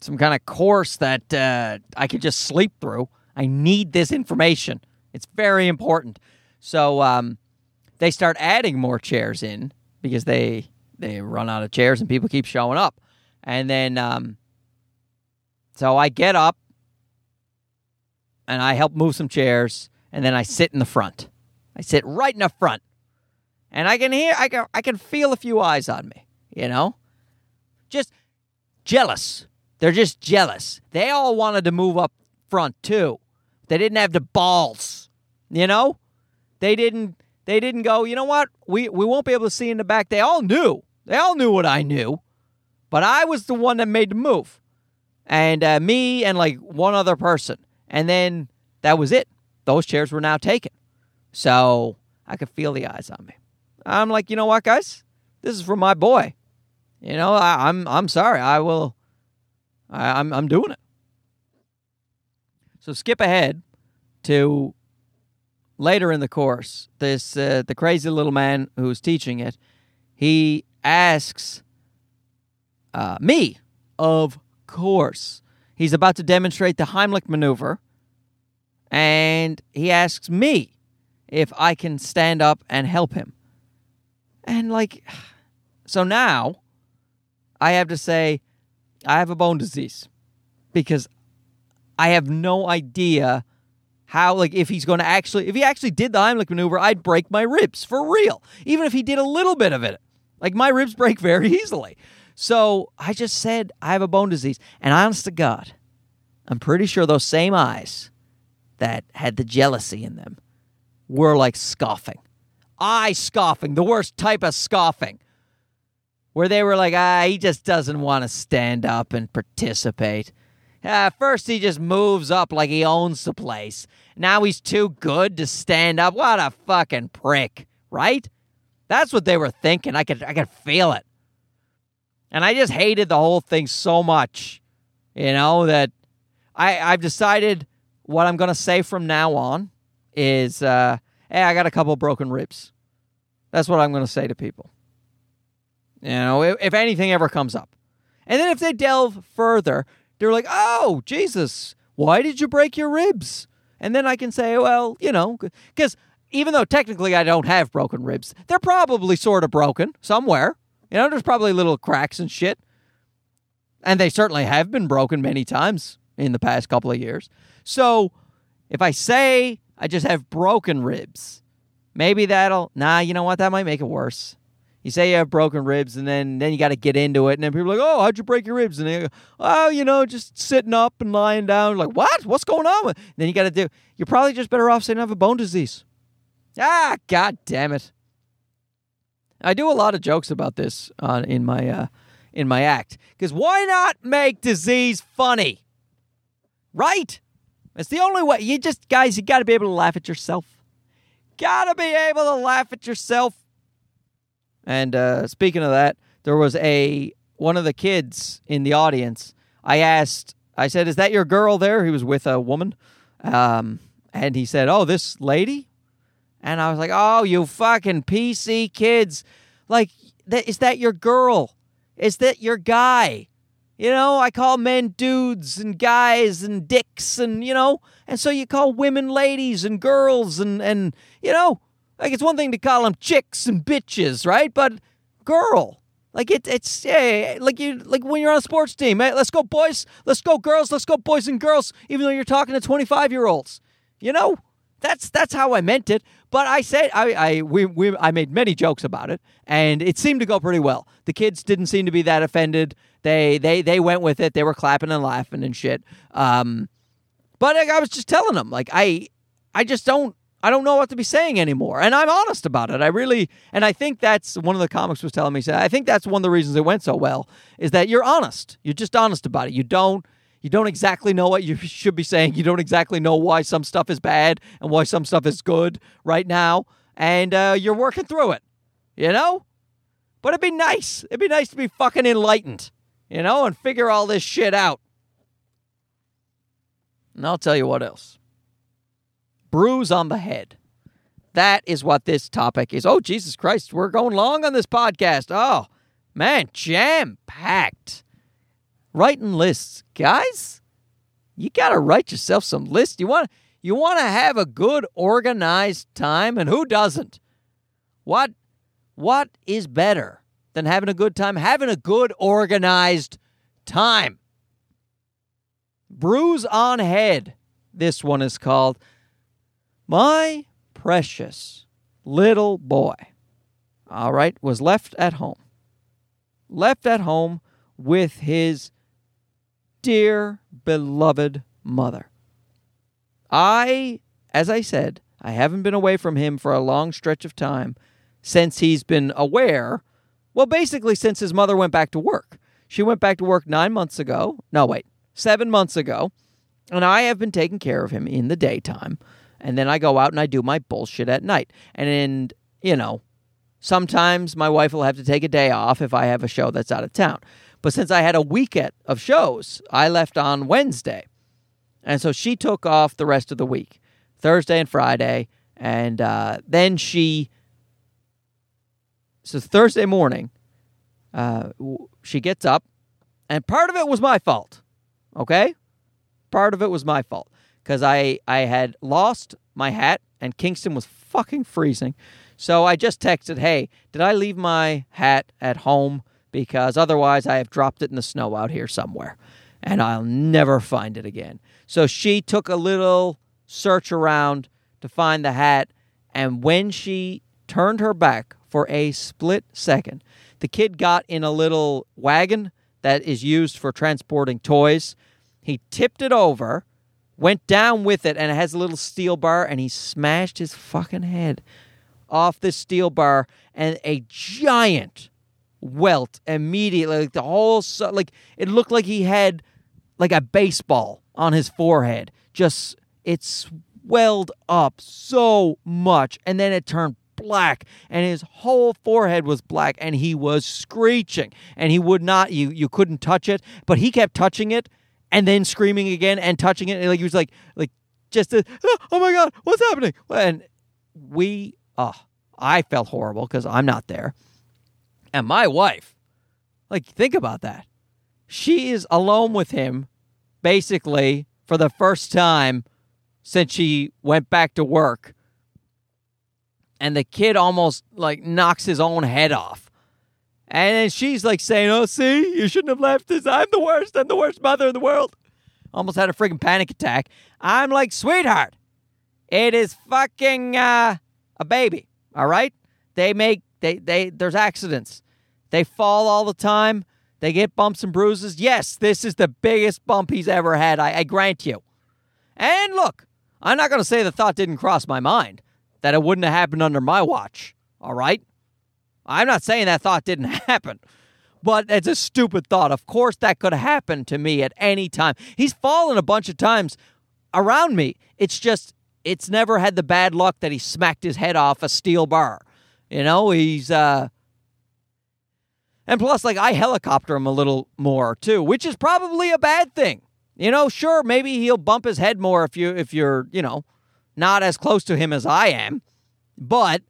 some kind of course that uh, I could just sleep through. I need this information. It's very important. So um, they start adding more chairs in because they they run out of chairs and people keep showing up. And then, um, so I get up and I help move some chairs, and then I sit in the front. I sit right in the front, and I can hear, I can, I can feel a few eyes on me. You know, just jealous. They're just jealous. They all wanted to move up front too. They didn't have the balls. You know? They didn't they didn't go, you know what? We we won't be able to see in the back. They all knew. They all knew what I knew. But I was the one that made the move. And uh, me and like one other person. And then that was it. Those chairs were now taken. So I could feel the eyes on me. I'm like, you know what, guys? This is for my boy. You know, I, am I'm, I'm sorry. I will. I, I'm I'm doing it. So skip ahead to later in the course. This uh, the crazy little man who's teaching it. He asks uh, me, of course. He's about to demonstrate the Heimlich maneuver, and he asks me if I can stand up and help him. And like, so now I have to say, I have a bone disease because I have no idea how, like, if he's going to actually, if he actually did the Heimlich maneuver, I'd break my ribs for real. Even if he did a little bit of it. Like, my ribs break very easily. So I just said, I have a bone disease. And honest to God, I'm pretty sure those same eyes that had the jealousy in them were like scoffing. Eye scoffing, the worst type of scoffing. Where they were like, ah, he just doesn't want to stand up and participate. Uh, first, he just moves up like he owns the place. Now he's too good to stand up. What a fucking prick, right? That's what they were thinking. I could, I could feel it. And I just hated the whole thing so much, you know, that I, I've decided what I'm going to say from now on is, uh, hey, I got a couple broken ribs. That's what I'm going to say to people. You know, if, if anything ever comes up. And then if they delve further, they're like, oh, Jesus, why did you break your ribs? And then I can say, well, you know, because even though technically I don't have broken ribs, they're probably sort of broken somewhere. You know, there's probably little cracks and shit. And they certainly have been broken many times in the past couple of years. So if I say I just have broken ribs, maybe that'll, nah, you know what? That might make it worse. You say you have broken ribs, and then, then you got to get into it. And then people are like, oh, how'd you break your ribs? And they go, oh, you know, just sitting up and lying down. Like, what? What's going on? Then you got to do, you're probably just better off saying I have a bone disease. Ah, god damn it. I do a lot of jokes about this uh, in my uh, in my act because why not make disease funny? Right? It's the only way. You just guys, you got to be able to laugh at yourself. Got to be able to laugh at yourself. And uh, speaking of that, there was a one of the kids in the audience. I asked, I said, "Is that your girl there?" He was with a woman, um, and he said, "Oh, this lady." And I was like, oh, you fucking PC kids. Like, is that your girl? Is that your guy? You know, I call men dudes and guys and dicks and, you know, and so you call women ladies and girls and, and you know, like it's one thing to call them chicks and bitches, right? But girl, like it, it's yeah, like you like when you're on a sports team. Hey, let's go boys, let's go girls, let's go boys and girls. Even though you're talking to 25 year olds, you know, that's that's how I meant it. But I said I I we, we I made many jokes about it, and it seemed to go pretty well. The kids didn't seem to be that offended. They they they went with it. They were clapping and laughing and shit. Um, but I, I was just telling them like I I just don't I don't know what to be saying anymore. And I'm honest about it. I really, and I think that's one of the comics was telling me, said, I think that's one of the reasons it went so well is that you're honest. You're just honest about it. You don't, you don't exactly know what you should be saying. You don't exactly know why some stuff is bad and why some stuff is good right now. And uh, you're working through it, you know? But it'd be nice. It'd be nice to be fucking enlightened, you know, and figure all this shit out. And I'll tell you what else bruise on the head. That is what this topic is. Oh, Jesus Christ, we're going long on this podcast. Oh, man, jam packed writing lists. Guys, you got to write yourself some lists. You want you want to have a good organized time and who doesn't? What what is better than having a good time? Having a good organized time. Bruise on head. This one is called My precious little boy. All right, was left at home. Left at home with his dear beloved mother. I, as I said, I haven't been away from him for a long stretch of time since he's been aware. Well, basically, since his mother went back to work. She went back to work nine months ago. No, wait, seven months ago. And I have been taking care of him in the daytime. And then I go out and I do my bullshit at night. And, you know, sometimes my wife will have to take a day off if I have a show that's out of town. But since I had a weekend of shows, I left on Wednesday. And so she took off the rest of the week, Thursday and Friday. And uh, then she, so Thursday morning, uh, she gets up, and part of it was my fault. Okay? Part of it was my fault because I, I had lost my hat and Kingston was fucking freezing. So I just texted, hey, did I leave my hat at home? Because otherwise I have dropped it in the snow out here somewhere and I'll never find it again. So she took a little search around to find the hat. And when she turned her back for a split second, the kid got in a little wagon that is used for transporting toys. He tipped it over, went down with it, and it has a little steel bar, and he smashed his fucking head off the steel bar, and a giant welt immediately. Like the whole, like it looked like he had like a baseball on his forehead. Just it swelled up so much, and then it turned black and his whole forehead was black and he was screeching and he would not you you couldn't touch it but he kept touching it and then screaming again and touching it and like he was like like just a, oh my god what's happening? And we oh i felt horrible because i'm not there. And my wife like think about that. She is alone with him basically for the first time since she went back to work. And the kid almost like knocks his own head off. And then she's like saying, Oh, see, you shouldn't have left this. I'm the worst. I'm the worst mother in the world. Almost had a freaking panic attack. I'm like, sweetheart, it is fucking uh, a baby. All right? They make they they there's accidents. They fall all the time. They get bumps and bruises. Yes, this is the biggest bump he's ever had. I, I grant you. And look, I'm not going to say the thought didn't cross my mind that it wouldn't have happened under my watch. All right? I'm not saying that thought didn't happen, but it's a stupid thought. Of course, that could happen to me at any time. He's fallen a bunch of times around me. It's just, it's never had the bad luck that he smacked his head off a steel bar. You know, he's, uh, and plus, like, I helicopter him a little more too, which is probably a bad thing. You know, sure, maybe he'll bump his head more if you, if you're, you know, not as close to him as I am, but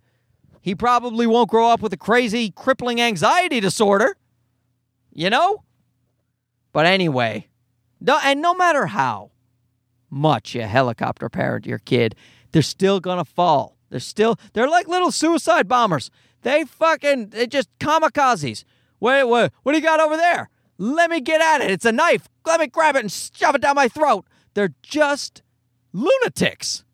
he probably won't grow up with a crazy, crippling anxiety disorder. You know? But anyway, no, and no matter how much you helicopter parent your kid, they're still going to fall. They're still, they're like little suicide bombers. They fucking, they just kamikazes. Wait, wait, what do you got over there? Let me get at it. It's a knife. Let me grab it and shove it down my throat. They're just lunatics.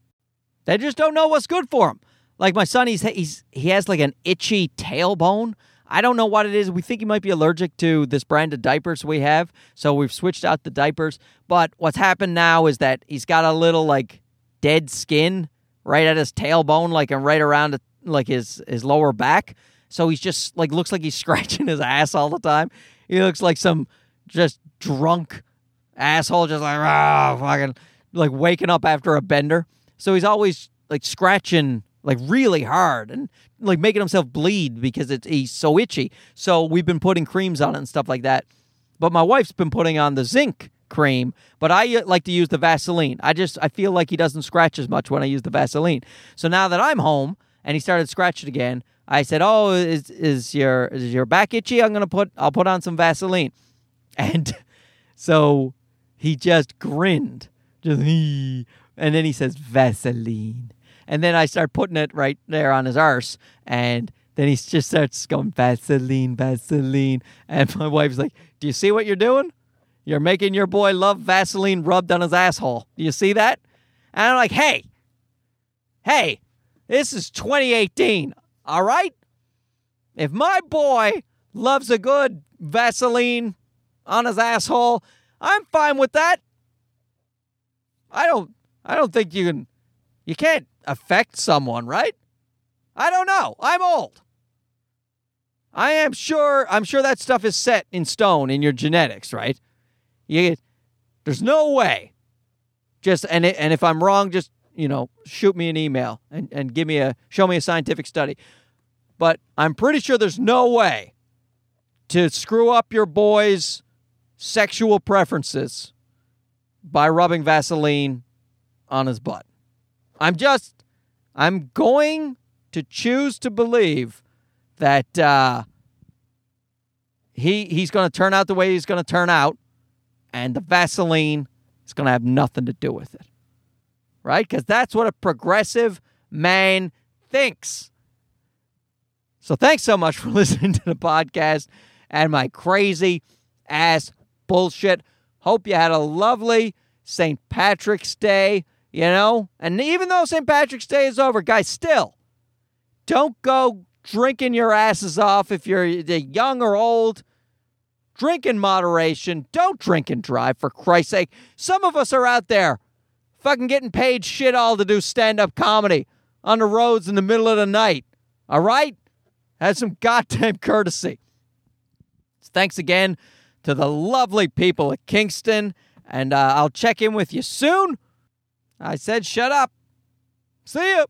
They just don't know what's good for them. Like my son, he's, he's he has like an itchy tailbone. I don't know what it is. We think he might be allergic to this brand of diapers we have, so we've switched out the diapers. But what's happened now is that he's got a little like dead skin right at his tailbone, like and right around like his his lower back. So he's just like looks like he's scratching his ass all the time. He looks like some just drunk asshole, just like ah, fucking like waking up after a bender. So he's always like scratching like really hard and like making himself bleed because it's he's so itchy. So we've been putting creams on it and stuff like that. But my wife's been putting on the zinc cream, but I uh, like to use the Vaseline. I just I feel like he doesn't scratch as much when I use the Vaseline. So now that I'm home and he started scratching again, I said, "Oh, is is your is your back itchy? I'm gonna put I'll put on some Vaseline." And so he just grinned, just and then he says Vaseline. And then I start putting it right there on his arse. And then he just starts going Vaseline, Vaseline. And my wife's like, Do you see what you're doing? You're making your boy love Vaseline rubbed on his asshole. Do you see that? And I'm like, Hey, hey, this is 2018. All right? If my boy loves a good Vaseline on his asshole, I'm fine with that. I don't I don't think you can. You can't affect someone, right? I don't know. I'm old. I am sure. I'm sure that stuff is set in stone in your genetics, right? You, there's no way. Just and it, and if I'm wrong, just you know, shoot me an email and, and give me a show me a scientific study. But I'm pretty sure there's no way to screw up your boy's sexual preferences by rubbing Vaseline on his butt. I'm just, I'm going to choose to believe that uh, he he's going to turn out the way he's going to turn out, and the Vaseline is going to have nothing to do with it, right? Because that's what a progressive man thinks. So thanks so much for listening to the podcast and my crazy ass bullshit. Hope you had a lovely St. Patrick's Day, you know? And even though St. Patrick's Day is over, guys, still don't go drinking your asses off if you're young or old. Drink in moderation. Don't drink and drive, for Christ's sake. Some of us are out there fucking getting paid shit all to do stand up comedy on the roads in the middle of the night. All right? Have some goddamn courtesy. Thanks again to the lovely people at Kingston, and uh, I'll check in with you soon. I said, shut up. See you.